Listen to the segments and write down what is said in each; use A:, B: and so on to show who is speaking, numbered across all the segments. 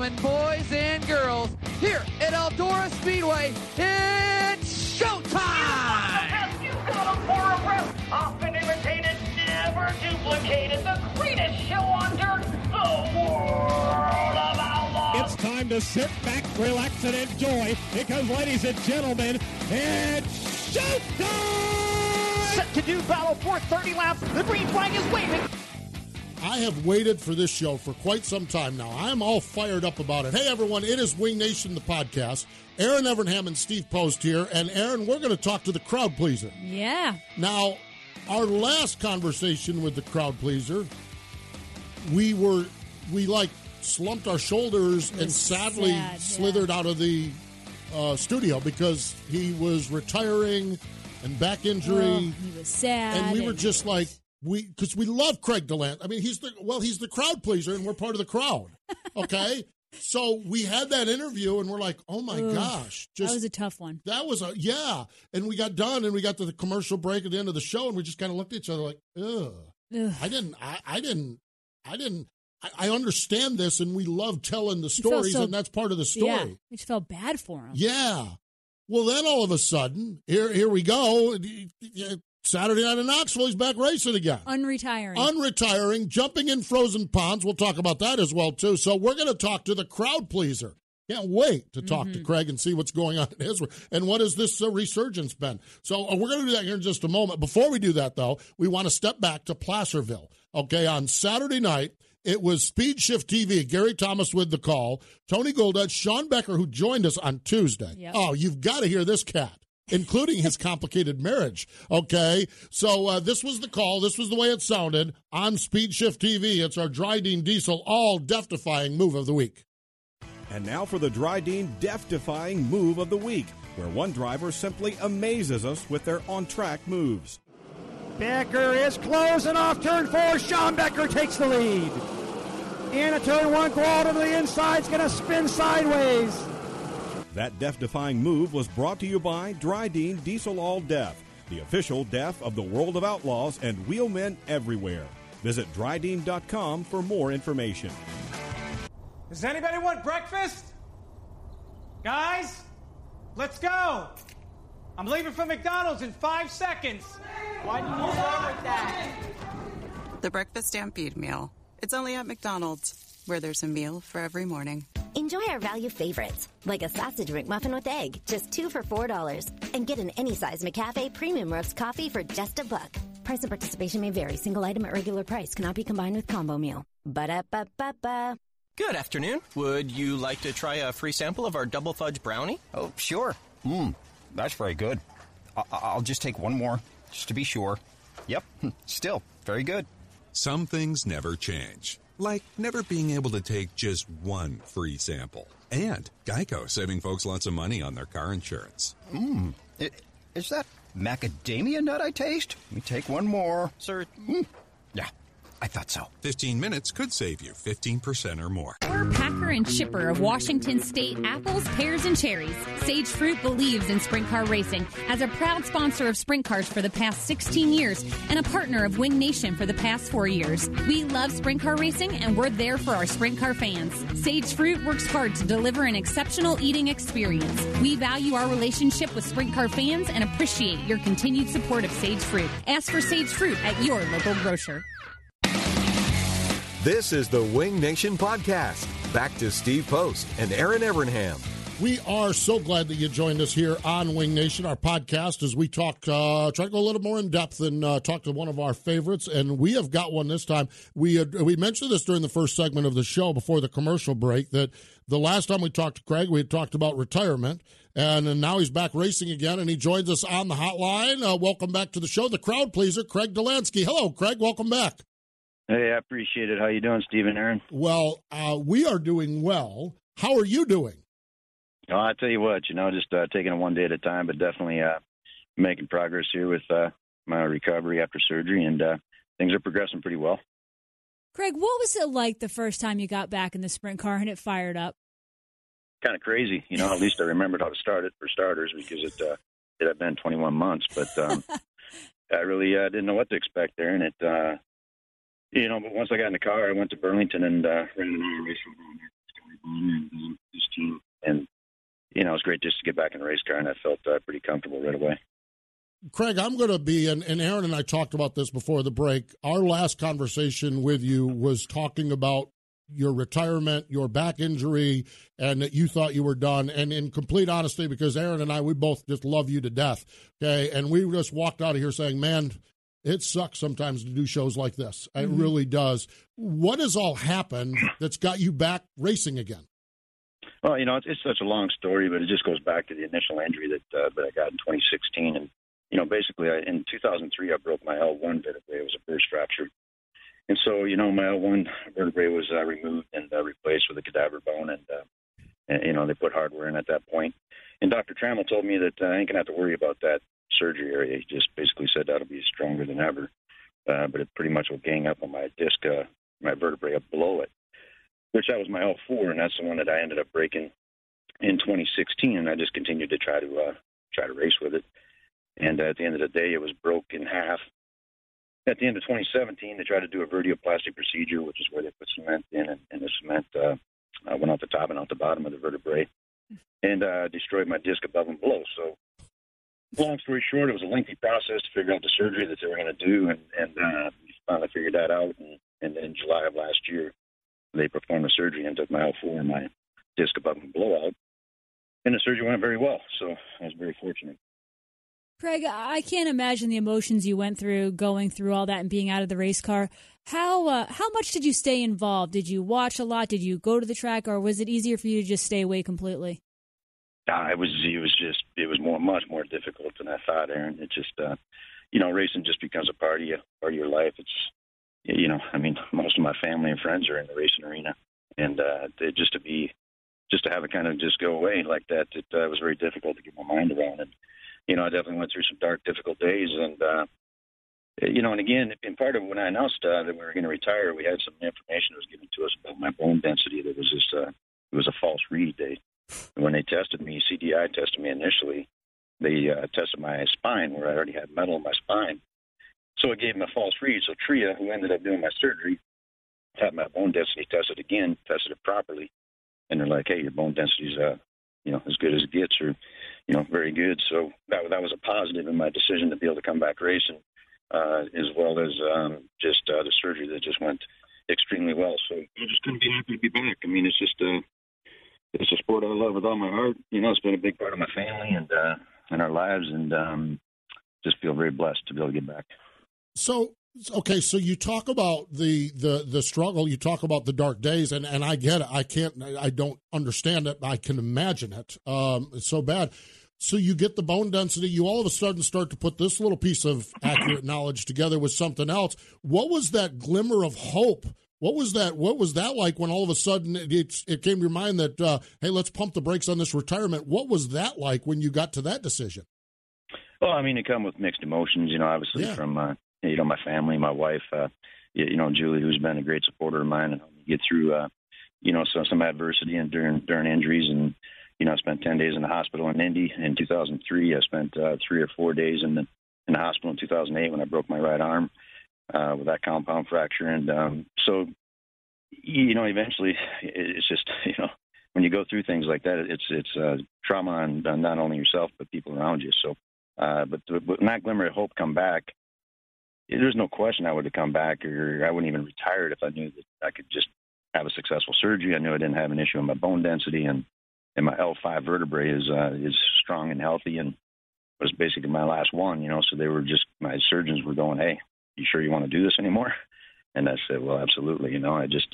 A: gentlemen,
B: boys and girls, here at Eldora Speedway, it's showtime!
C: You got a for a rep. Often imitated, never duplicated. The greatest show on dirt, the world of outlaws.
D: It's time to sit back, relax, and enjoy because, ladies and gentlemen, it's showtime!
E: Set to do battle for 30 laps. The green flag is waving.
F: I have waited for this show for quite some time now. I'm all fired up about it. Hey, everyone, it is Wing Nation, the podcast. Erin Evernham and Steve Post here. And, Erin, we're going to talk to the crowd pleaser.
G: Yeah.
F: Now, our last conversation with the crowd pleaser, we were, we like slumped our shoulders and sadly
G: sad,
F: slithered out of the uh, studio because he was retiring and back injury.
G: Oh, he was sad.
F: and we were just like we because we love Craig Delant. I mean, he's the well, he's the crowd pleaser, and we're part of the crowd. Okay, so we had that interview, and we're like, oh my
G: Ugh,
F: gosh,
G: that was a tough one.
F: that was a yeah. And we got done, and we got to the commercial break at the end of the show, and we just kind of looked at each other like, ugh.
G: Ugh.
F: I didn't, I, I didn't, I didn't. I, I understand this, and we love telling the stories,
G: so-
F: and that's part of the story.
G: Yeah, we just felt bad for him.
F: Yeah. Well, then all of a sudden, here here we go. Saturday night in Knoxville, he's back racing again.
G: Unretiring.
F: Unretiring, jumping in frozen ponds. We'll talk about that as well too. So we're going to talk to the crowd pleaser. Can't wait to talk to Craig and see what's going on in his and what has this uh, resurgence been. So uh, we're going to do that here in just a moment. Before we do that, though, we want to step back to Placerville. Okay, on Saturday night, it was Speed Shift TV. Gary Thomas with the call. Tony Gualda, Sean Becker, who joined us on Tuesday.
G: Yep.
F: Oh, you've got to hear this cat. Including his complicated marriage. Okay. So, uh, this was the call. This was the way it sounded on Speed Shift TV. It's our Dryden Diesel all death defying move of the week.
H: And now for the Dryden death defying move of the week, where one driver simply amazes us with their on track moves.
E: Becker is closing off turn four. Sean Becker takes the lead. In a turn one, Gualda to the inside is going to spin sideways.
H: That death defying move was brought to you by Dryden Diesel All Death, the official death of the world of outlaws and wheelmen everywhere. Visit dryden.com for more information.
A: Does anybody want breakfast? Guys, let's go. I'm leaving for McDonald's in five seconds. Why did you start with that?
I: The Breakfast Stampede Meal. It's only at McDonald's, where there's a meal for every morning.
J: Enjoy our value favorites, like a sausage McMuffin with egg, just two for $4. And get an any size McCafe premium roast coffee for just a buck. Price and participation may vary. Single item at regular price cannot be combined with combo meal. Ba-da-ba-ba-ba.
K: Good afternoon. Would you like to try a free sample of our double fudge brownie?
L: Oh, sure. Mmm, that's very good. I- I'll just take one more, just to be sure. Yep, hmm, still very good.
M: Some things never change, like never being able to take just one free sample. And Geico saving folks lots of money on their car insurance.
L: Mmm, is that macadamia nut I taste? Let me take one more.
K: Sir,
L: Mm. Yeah, I thought so.
M: 15 minutes could save you 15% or more.
N: We're packer and shipper of Washington State apples, pears, and cherries. Sage Fruit believes in sprint car racing as a proud sponsor of sprint cars for the past 16 years and a partner of Wing Nation for the past four years. We love sprint car racing and we're there for our sprint car fans. Sage Fruit works hard to deliver an exceptional eating experience. We value our relationship with sprint car fans and appreciate your continued support of Sage Fruit. Ask for Sage Fruit at your local grocer.
O: This is the Wing Nation Podcast. Back to Steve Post and Erin Evernham.
F: We are so glad that you joined us here on Wing Nation, our podcast, as we talk, uh, try to go a little more in depth and uh, talk to one of our favorites. And we have got one this time. We we mentioned this during the first segment of the show before the commercial break that the last time we talked to Craig, we had talked about retirement. And, and now he's back racing again, and he joins us on the hotline. Uh, welcome back to the show, the crowd pleaser, Craig Dollansky. Hello, Craig. Welcome back.
P: Hey, I appreciate it. How you doing, Stephen Erin?
F: Well, uh, we are doing well. How are you doing?
P: Oh, I tell you what, you know, just uh, taking it one day at a time, but definitely uh, making progress here with uh, my recovery after surgery, and uh, things are progressing pretty well.
G: Craig, what was it like the first time you got back in the sprint car and it fired up?
P: Kind of crazy, you know. at least I remembered how to start it for starters because it uh, it had been 21 months, but um, I really uh, didn't know what to expect there, and it uh, you know, but once I got in the car, I went to Burlington and uh, ran an hour race and um, this team, and you know, it was great just to get back in the race car, and I felt uh, pretty comfortable right away.
F: Craig, I'm going to be, and, and Erin and I talked about this before the break. Our last conversation with you was talking about your retirement, your back injury, and that you thought you were done. And in complete honesty, because Erin and I, we both just love you to death. Okay. And we just walked out of here saying, man, it sucks sometimes to do shows like this. It mm-hmm. really does. What has all happened that's got you back racing again?
P: Well, you know, it's, it's such a long story, but it just goes back to the initial injury that uh, that I got in 2016, and you know, basically, I, in 2003, I broke my L1 vertebrae. It was a burst fracture, and so you know, my L1 vertebrae was uh, removed and uh, replaced with a cadaver bone, and, uh, and you know, they put hardware in at that point. And Dr. Trammell told me that uh, I ain't gonna have to worry about that surgery area. He just basically said that'll be stronger than ever, uh, but it pretty much will gang up on my disc, uh, my vertebrae up below it, which that was my L4, and that's the one that I ended up breaking in 2016. And I just continued to try to uh, try to race with it, and uh, at the end of the day, it was broke in half. At the end of 2017, they tried to do a vertebroplasty procedure, which is where they put cement in, and, and the cement uh, uh, went out the top and out the bottom of the vertebrae, and uh, destroyed my disc above and below. So long story short, it was a lengthy process to figure out the surgery that they were going to do, and and uh, finally figured that out. And, and in July of last year, they performed the surgery and took my L4 and my disc above and blowout, and the surgery went very well. So I was very fortunate.
G: Craig, I can't imagine the emotions you went through going through all that and being out of the race car. How uh, how much did you stay involved? Did you watch a lot? Did you go to the track, or was it easier for you to just stay away completely?
P: Uh, it was it was just it was more much more difficult than I thought, Erin. It just uh, you know racing just becomes a part of you, part of your life. It's you know I mean most of my family and friends are in the racing arena, and uh, just to be just to have it kind of just go away like that, it uh, was very difficult to get my mind around. And you know I definitely went through some dark, difficult days, and uh, you know, and again, in part of when I announced uh, that we were going to retire, we had some information that was given to us about my bone density that was just uh, it was a false read. They when they tested me, CDI tested me initially, they uh, tested my spine where I already had metal in my spine. So it gave them a false read. So Tria, who ended up doing my surgery, had my bone density tested again, tested it properly, and they're like, "Hey, your bone density is, uh, you know, as good as it gets, or, you know, very good." So that that was a positive in my decision to be able to come back racing, uh, as well as um, just uh, the surgery that just went extremely well. So I'm just couldn't be happy to be back. I mean, it's just uh, it's a sport I love with all my heart. You know, it's been a big part of my family and uh, and our lives, and um, just feel very blessed to be able to get back.
F: So okay, so you talk about the the the struggle. You talk about the dark days, and and I get it. I can't. I don't understand it. I can imagine it. Um, it's so bad. So you get the bone density. You all of a sudden start to put this little piece of accurate knowledge together with something else. What was that glimmer of hope what was that? What was that like when all of a sudden it, it, came to your mind that uh, hey, let's pump the brakes on this retirement? What was that like when you got to that decision?
P: Well, I mean, it come with mixed emotions. You know, obviously
F: yeah.
P: from uh, you know my family, my wife. Uh, you know Julie, who's been a great supporter of mine, and helped me get through uh, you know some some adversity and during during injuries and you know I spent 10 days in the hospital in Indy in 2003. I spent uh, three or four days in the in the hospital in 2008 when I broke my right arm uh, with that compound fracture, and um, so you know eventually it's just you know when you go through things like that, it's it's uh, trauma on, not only yourself but people around you. So, uh, but but not glimmer of hope come back. There's no question I would have come back, or I wouldn't even retired if I knew that I could just have a successful surgery. I knew I didn't have an issue with my bone density, and and my L5 vertebrae is uh, is strong and healthy, and was basically my last one. You know, so they were just my surgeons were going, "Hey, you sure you want to do this anymore?" And I said, "Well, absolutely." You know, I just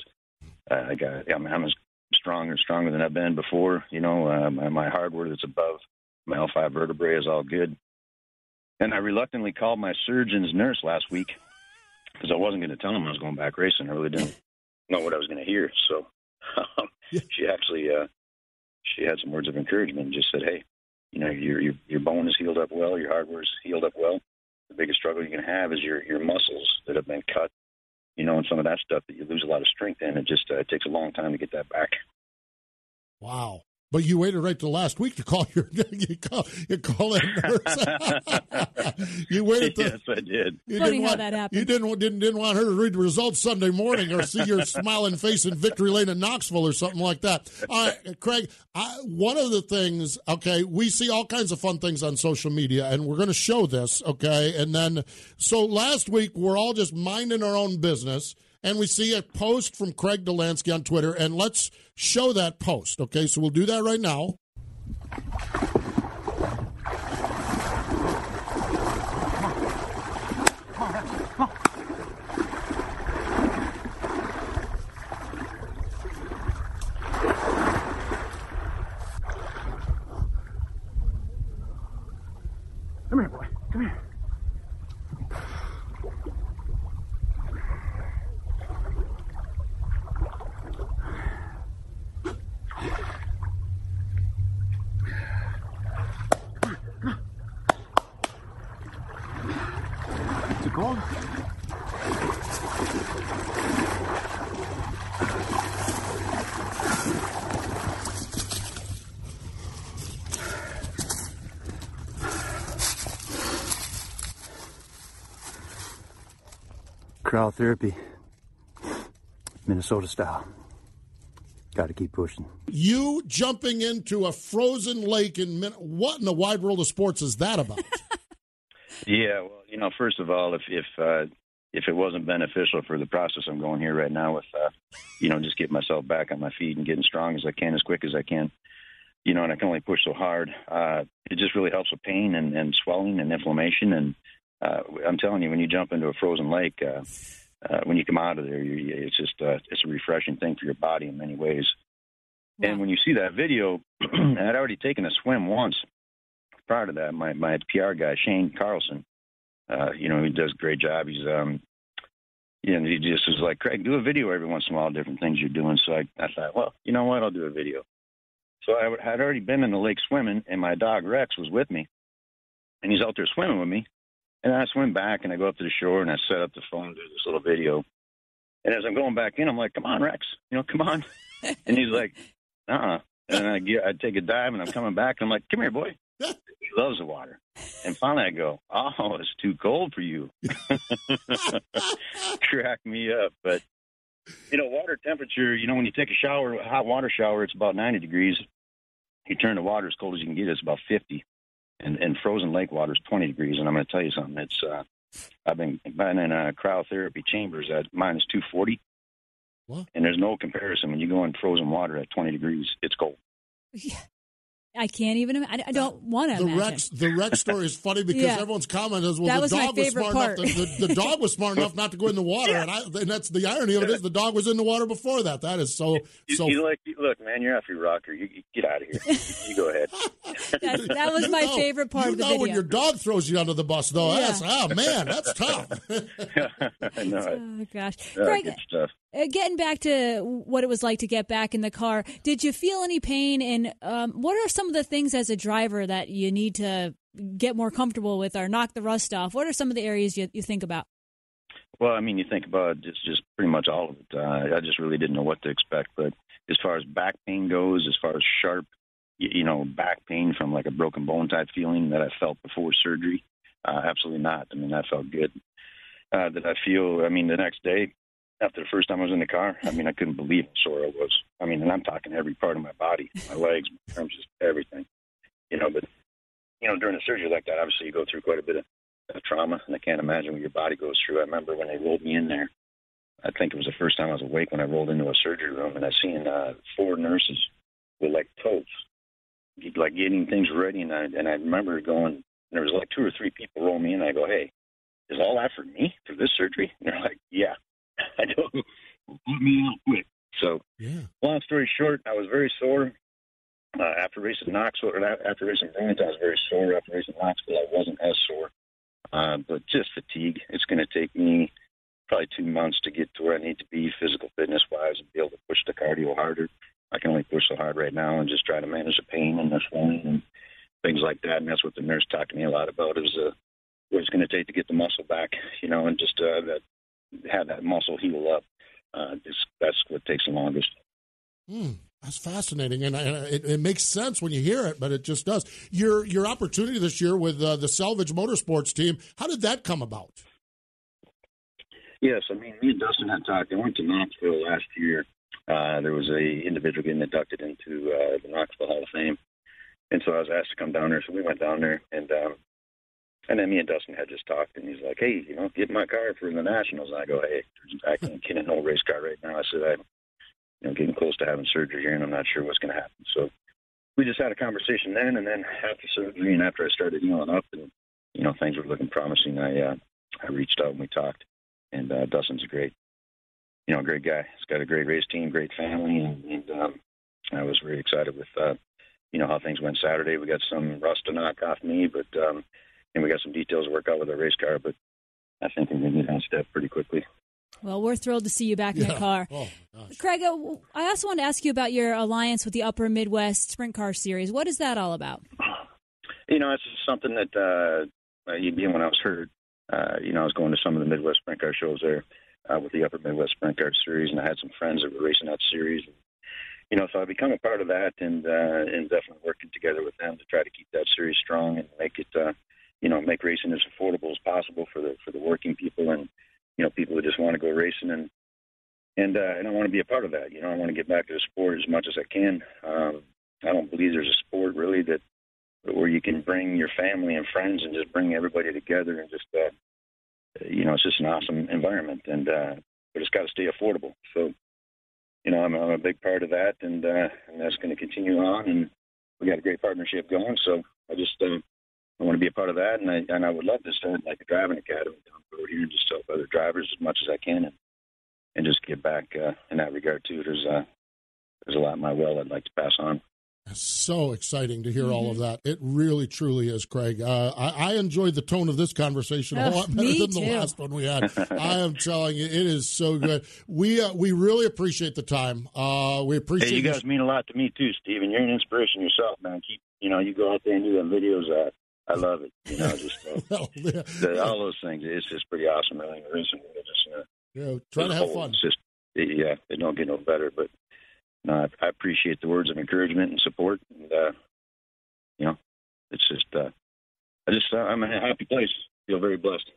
P: I got I'm, I'm as strong or stronger than I've been before. You know, uh, my, my hardware that's above my L5 vertebrae is all good. And I reluctantly called my surgeon's nurse last week because I wasn't going to tell him I was going back racing. I really didn't know what I was going to hear. So um, she actually uh, she had some words of encouragement and just said, "Hey, you know, your your your bone is healed up well, your hardware is healed up well. The biggest struggle you can have is your your muscles that have been cut you know, and some of that stuff that you lose a lot of strength in. It just uh, it takes a long time to get that back.
F: Wow. But you waited right to last week to call your you call you call that nurse. you waited. To,
P: yes, I did.
F: You
G: Funny
F: didn't
G: how
F: want,
G: that happened.
F: You didn't didn't didn't want her to read the results Sunday morning or see your smiling face in Victory Lane in Knoxville or something like that. All right, Craig. I, one of the things, okay, we see all kinds of fun things on social media, and we're going to show this, okay. And then, so last week we're all just minding our own business and we see a post from Craig Dollansky on Twitter, and let's show that post. Okay, so we'll do that right now.
Q: Come here, boy. Come here. It's a goal.
R: Cryotherapy, Minnesota style. Got to keep pushing.
F: You jumping into a frozen lake in Min- what in the wide world of sports is that about?
P: Yeah, well, you know, first of all, if if uh, if it wasn't beneficial for the process I'm going here right now with, uh, you know, just getting myself back on my feet and getting strong as I can, as quick as I can, you know, and I can only push so hard. Uh, it just really helps with pain and, and swelling and inflammation. And uh, I'm telling you, when you jump into a frozen lake, uh, uh, when you come out of there, you, it's just uh, it's a refreshing thing for your body in many ways. And when you see that video, I'd already taken a swim once prior to that. My my PR guy Shane Carlson, uh, you know, he does a great job. He's um, you know, he just was like, Craig, do a video every once in a while, different things you're doing. So I, I thought, well, you know what, I'll do a video. So I had already been in the lake swimming, and my dog Rex was with me, and he's out there swimming with me. And I swim back, and I go up to the shore, and I set up the phone, to do this little video. And as I'm going back in, I'm like, "Come on, Rex, you know, come on." and he's like, "Uh." And I get, I take a dive, and I'm coming back, and I'm like, "Come here, boy." He loves the water. And finally, I go, "Oh, it's too cold for you." Crack me up, but you know, water temperature. You know, when you take a shower, a hot water shower, it's about 90 degrees. You turn the water as cold as you can get, it's about 50. And and frozen lake water is 20 degrees. And I'm going to tell you something. It's uh, I've been been in uh, cryotherapy chambers at minus 240. what? And there's no comparison when you go in frozen water at 20 degrees. It's cold.
G: I can't even. I, I don't want to
F: The
G: imagine.
F: Rex, the Rex story is funny because
G: Yeah.
F: everyone's comment is, well,
G: That
F: the
G: was my
F: dog was
G: favorite
F: smart
G: part.
F: enough. To, the, the dog was smart enough not to go in the water, and, I, and that's the irony of it is the dog was in the water before that. That is so
P: You,
F: so.
P: you like, look, man, you're off your rocker. You, you get out of here. you, you go ahead.
G: That, that was
F: You
G: my
F: know-
G: favorite part
F: you
G: of the
F: know
G: video.
F: when your dog throws you under the bus, though.
G: Yeah.
F: That's oh man, that's tough.
P: I know.
G: Oh gosh,
P: Uh,
G: Greg,
P: good stuff.
G: Getting back to what it was like to get back in the car, did you feel any pain? And um, what are some of the things as a driver that you need to get more comfortable with or knock the rust off? What are some of the areas you, you think about?
P: Well, I mean, you think about it's just pretty much all of it. Uh, I just really didn't know what to expect. But as far as back pain goes, as far as sharp, you, you know, back pain from like a broken bone type feeling that I felt before surgery, uh, absolutely not. I mean, that felt good. Uh, did I feel? I mean, the next day, after the first time I was in the car, I mean, I couldn't believe how sore I was. I mean, and I'm talking every part of my body, my legs, my arms, just everything. You know, but you know, during a surgery like that, obviously you go through quite a bit of, of trauma, and I can't imagine what your body goes through. I remember when they rolled me in there. I think it was the first time I was awake when I rolled into a surgery room, and I seen uh, four nurses with like totes, like getting things ready, and I and I remember going. There was like two or three people roll me in. And I go, "Hey, is all that for me for this surgery?" And they're like, "Yeah." I don't put me out quick. So,
F: yeah.
P: long story short, I was very sore uh, after racing Knoxville. Or after racing Burlington, I was very sore. After racing Knoxville, I wasn't as sore, uh, but just fatigue. It's going to take me probably two months to get to where I need to be physical fitness wise and be able to push the cardio harder. I can only push so hard right now and just try to manage the pain and the swelling and things like that. And that's what the nurse talked to me a lot about is uh, what it's going to take to get the muscle back, you know, and just uh, that have that muscle heal up. Uh, that's what takes the longest.
F: Hmm, that's fascinating, and, and it, it, makes sense when you hear it, but it just does. Your your opportunity this year with uh, the Selvage Motorsports team, how did that come about?
P: Yes, I mean me and Dustin had talked. I went to Knoxville last year. Uh, there was a individual getting inducted into uh, the Knoxville Hall of Fame, and so I was asked to come down there. So we went down there, and um, and then me and Dustin had just talked, and he's like, "Hey, you know, get my car for the Nationals." And I go, "Hey, I can't get an old race car right now." I said, "I'm, you know, getting close to having surgery here, and I'm not sure what's going to happen." So we just had a conversation then, and then after surgery, and after I started healing up, and you know, things were looking promising. I uh, I reached out and we talked, and uh, Dustin's a great, you know, great guy. He's got a great race team, great family, and, and um, I was very excited with, uh, you know, how things went Saturday. We got some rust to knock off me, but um, and we got some details to work out with our race car, but I think we're going to get on step pretty quickly.
G: Well, we're thrilled to see you back in
F: Yeah.
G: the car.
F: Oh,
G: Craig, uh, I also want to ask you about your alliance with the Upper Midwest Sprint Car Series. What is that all about?
P: You know, it's just something that uh, you again when I was hurt. Uh, you know, I was going to some of the Midwest Sprint Car shows there uh, with the Upper Midwest Sprint Car Series, and I had some friends that were racing that series. And, you know, so I become a part of that, and uh, and definitely working together with them to try to keep that series strong and make it, uh, you know, make racing as affordable as possible for the for the working people and you know people who just want to go racing and and uh, and I want to be a part of that. You know, I want to get back to the sport as much as I can. Um, I don't believe there's a sport really that where you can bring your family and friends and just bring everybody together and just uh, you know it's just an awesome environment and uh, but it's got to stay affordable. So you know I'm, I'm a big part of that and uh, and that's going to continue on and we got a great partnership going. So I just uh, I want to be a part of that and I and I would love to start like a driving academy down the road here and just help other drivers as much as I can and and just give back uh, in that regard too. There's uh, there's a lot in my will I'd like to pass on.
F: So exciting to hear all
G: Mm-hmm.
F: of that. It really, truly is, Craig. Uh, I, I enjoyed the tone of this conversation a lot better
G: me
F: than the last one we had. I am telling you, it is so good. We uh, we really appreciate the time. Uh, we appreciate
P: Hey, you guys mean a lot to me too, Steven. You're an inspiration yourself, man. Keep you know you go out there and do them videos. I love it. You know, just uh,
F: Well, yeah,
P: the, all those things. It's just pretty awesome. I think racing is just uh,
F: yeah, trying to have
P: whole,
F: fun.
P: It's just yeah, it don't get no better. But no, I, I appreciate the words of encouragement and support. And uh, you know, it's just uh, I just uh, I'm in a happy place. Feel very blessed.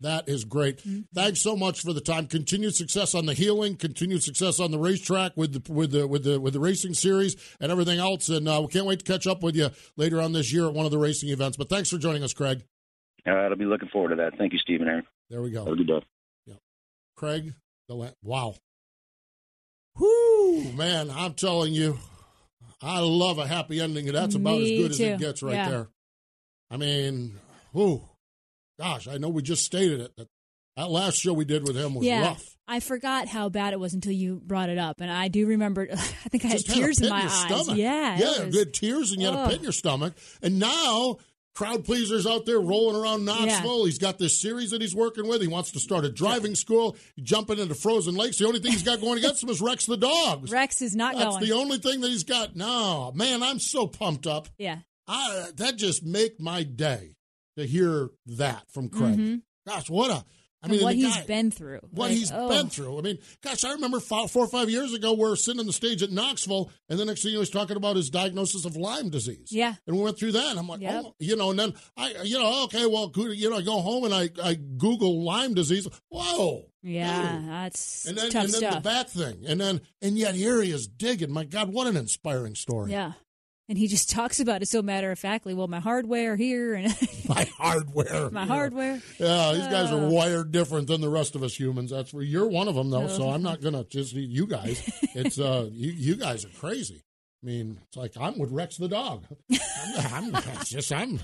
F: That is great. Thanks so much for the time. Continued success on the healing. Continued success on the racetrack with the with the with the with the racing series and everything else. And uh, we can't wait to catch up with you later on this year at one of the racing events. But thanks for joining us, Craig.
P: Uh, I'll be looking forward to that. Thank you, Stephen. Erin.
F: There we go.
P: Have a good day.
F: Craig, the la- wow. Whoo, man! I'm telling you, I love a happy ending, that's about
G: Me
F: as good as it gets right
G: Yeah.
F: there. I mean, whoo, gosh, I know we just stated it. That, that last show we did with him was
G: yeah,
F: rough.
G: I forgot how bad it was until you brought it up, and I do remember. I think I had
F: Just had a
G: tears in my
F: your
G: eyes.
F: stomach.
G: Yeah,
F: yeah,
G: was-
F: good tears, and you had a pit in your stomach. And now, crowd pleasers out there rolling around Knoxville. He's got this series that he's working with. He wants to start a driving school. Jumping into frozen lakes. The only thing he's got going against him is Rex the dog.
G: Rex is not
F: That's
G: going.
F: That's the only thing that he's got. No, man, I'm so pumped up.
G: yeah.
F: I, that just make my day to hear that from Craig.
G: Mhm.
F: Gosh, what a I mean,
G: what he's
F: guy-
G: been through.
F: what
G: Like,
F: he's
G: oh.
F: been through. I mean, gosh, I remember five, four or five years ago, we're sitting on the stage at Knoxville, and the next thing he was talking about his diagnosis of Lyme disease.
G: Yeah.
F: And we went through that, and I'm like,
G: Yep.
F: oh, you know, and then I, you know, okay, well, good, you know, I go home and I, I Google Lyme disease. Whoa.
G: Yeah, that's
F: And then,
G: tough
F: and then
G: stuff.
F: the back thing. And then, and yet here he is digging. My God, what an inspiring story.
G: Yeah. And he just talks about it so matter of factly. Well, my hardware here and
F: My hardware.
G: my hardware.
F: Yeah, these guys are
G: Uh.
F: wired different than the rest of us humans. That's where you're one of them, though. So
G: Oh.
F: I'm not gonna just you guys. It's uh, you you guys are crazy. I mean, it's like I'm with Rex the dog. I'm, I'm just I'm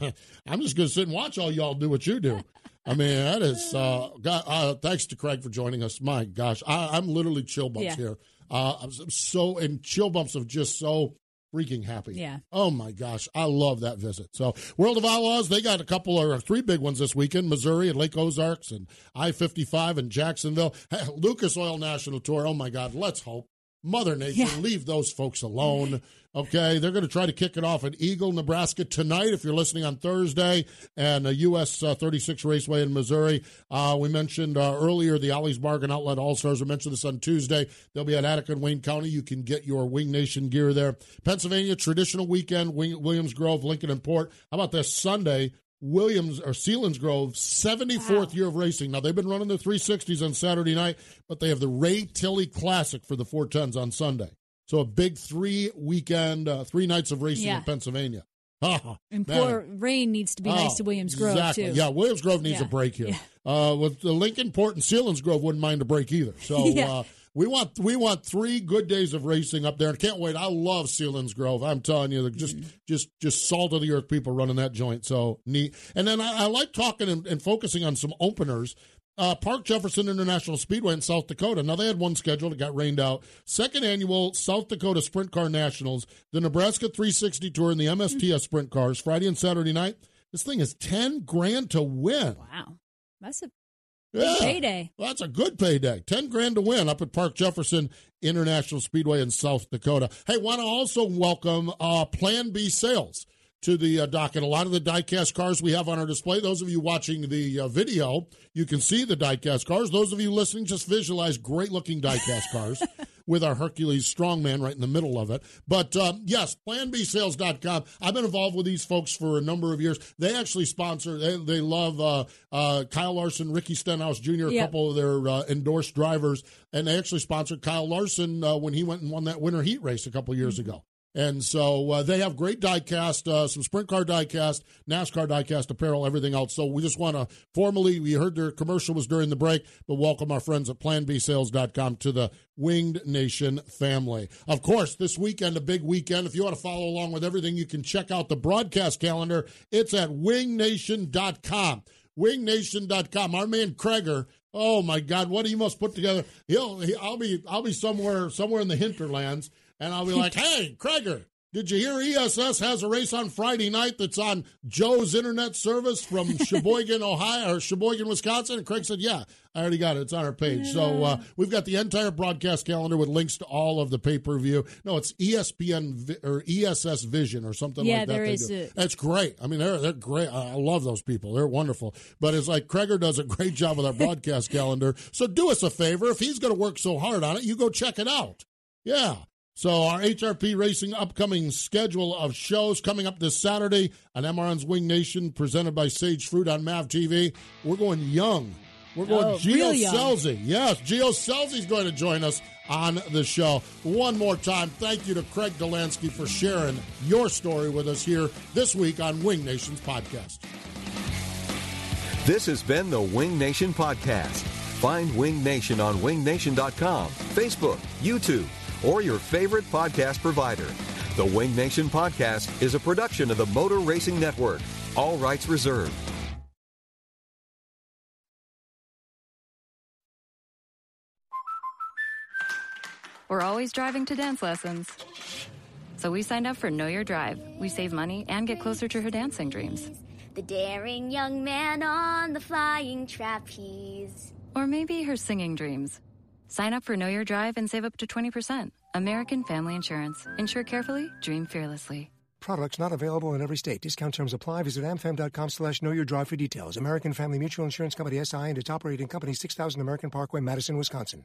F: I'm just gonna sit and watch all y'all do what you do. I mean, that is uh, God, uh thanks to Craig for joining us. My gosh, I, I'm literally chill bumps
G: Yeah.
F: here. Uh, I'm so and chill bumps of just so freaking happy.
G: Yeah.
F: Oh my gosh, I love that visit. So, World of Outlaws, they got a couple or three big ones this weekend: Missouri and Lake Ozarks, and I fifty five and Jacksonville. Lucas Oil National Tour. Oh my God, let's hope Mother Nature leave those folks alone. Okay, they're going to try to kick it off at Eagle, Nebraska tonight. If you're listening on Thursday, and a US uh, 36 Raceway in Missouri. Uh, we mentioned uh, earlier the Ollie's Bargain Outlet All Stars. We mentioned this on Tuesday. They'll be at Attica and Wayne County. You can get your Wing Nation gear there. Pennsylvania traditional weekend. Williams Grove, Lincoln and Port. How about this Sunday? Williams or Selinsgrove, 74th year of racing. Now, they've been running the 360s on Saturday night, but they have the Ray Tilley Classic for the 410s on Sunday. So a big three weekend, uh, three nights of racing
G: Yeah.
F: in Pennsylvania. Ah,
G: And
F: man.
G: poor Rain needs to be nice
F: Oh,
G: to Williams Grove
F: exactly.
G: too.
F: Yeah, Williams Grove needs
G: Yeah.
F: a break here.
G: Yeah.
F: Uh, with the Lincoln Port and Selinsgrove wouldn't mind a break either. So
G: Yeah.
F: uh, we want we want three good days of racing up there, and can't wait. I love Selinsgrove. I'm telling you, just
G: Mm-hmm.
F: just just salt of the earth people running that joint. So neat. And then I, I like talking and, and focusing on some openers. Uh, Park Jefferson International Speedway in South Dakota. Now they had one scheduled; it got rained out. Second annual South Dakota Sprint Car Nationals, the Nebraska 360 Tour, and the MSTS Sprint Cars. Friday and Saturday night. This thing is ten grand to win.
G: Wow, that's a
F: Yeah.
G: payday.
F: Well, that's a good payday. Ten grand to win up at Park Jefferson International Speedway in South Dakota. Hey, want to also welcome uh, Plan B Sales to the uh, docket. A lot of the diecast cars we have on our display. Those of you watching the uh, video, you can see the diecast cars. Those of you listening, just visualize great looking diecast cars with our Hercules Strongman right in the middle of it. But um, yes, PlanBSales.com. I've been involved with these folks for a number of years. They actually sponsor. They, they love uh, uh, Kyle Larson, Ricky Stenhouse Jr., a
G: Yep.
F: couple of their uh, endorsed drivers, and they actually sponsored Kyle Larson uh, when he went and won that winter heat race a couple years ago. And so uh, they have great diecast, uh, some sprint car diecast, NASCAR diecast apparel, everything else. So we just want to formally, we heard their commercial was during the break, but welcome our friends at planbsales.com to the Winged Nation family. Of course, this weekend, a big weekend. If you want to follow along with everything, you can check out the broadcast calendar. It's at wingnation.com. Wingnation.com. Our man Kreger. Oh my God, what he must put together. He'll, he, I'll be, I'll be somewhere, somewhere in the hinterlands, and I'll be like, "Hey, Kreger, did you hear ESS has a race on Friday night that's on Joe's internet service from Sheboygan, Ohio, or Sheboygan, Wisconsin?" And Craig said, "Yeah, I already got it. It's on our page." So uh, we've got the entire broadcast calendar with links to all of the pay per view. No, it's ESPN or ESS Vision or something
G: Yeah,
F: like that.
G: there
F: they
G: is a-
F: That's great. I mean, they're they're great. I I love those people. They're wonderful. But it's like Kreger does a great job with our broadcast calendar. So do us a favor. If he's going to work so hard on it, you go check it out. Yeah. So our HRP Racing upcoming schedule of shows coming up this Saturday on MRN's Wing Nation, presented by Sage Fruit on MAV TV. We're going young. We're going
G: Oh,
F: Gio
G: real young.
F: Scelzi. Yes, Gio Scelzi's going to join us on the show. One more time, thank you to Craig Dollansky for sharing your story with us here this week on Wing Nation's podcast.
O: This has been the Wing Nation Podcast. Find Wing Nation on wingnation.com, Facebook, YouTube, or your favorite podcast provider. The Wing Nation Podcast is a production of the Motor Racing Network. All rights reserved.
S: We're always driving to dance lessons. So we signed up for Know Your Drive. We save money and get closer to her dancing dreams.
T: The daring young man on the flying trapeze.
S: Or maybe her singing dreams. Sign up for Know Your Drive and save up to 20%. American Family Insurance. Insure carefully, dream fearlessly.
U: Products not available in every state. Discount terms apply. Visit amfam.com slash know your drive for details. American Family Mutual Insurance Company SI and its operating company 6000 American Parkway, Madison, Wisconsin.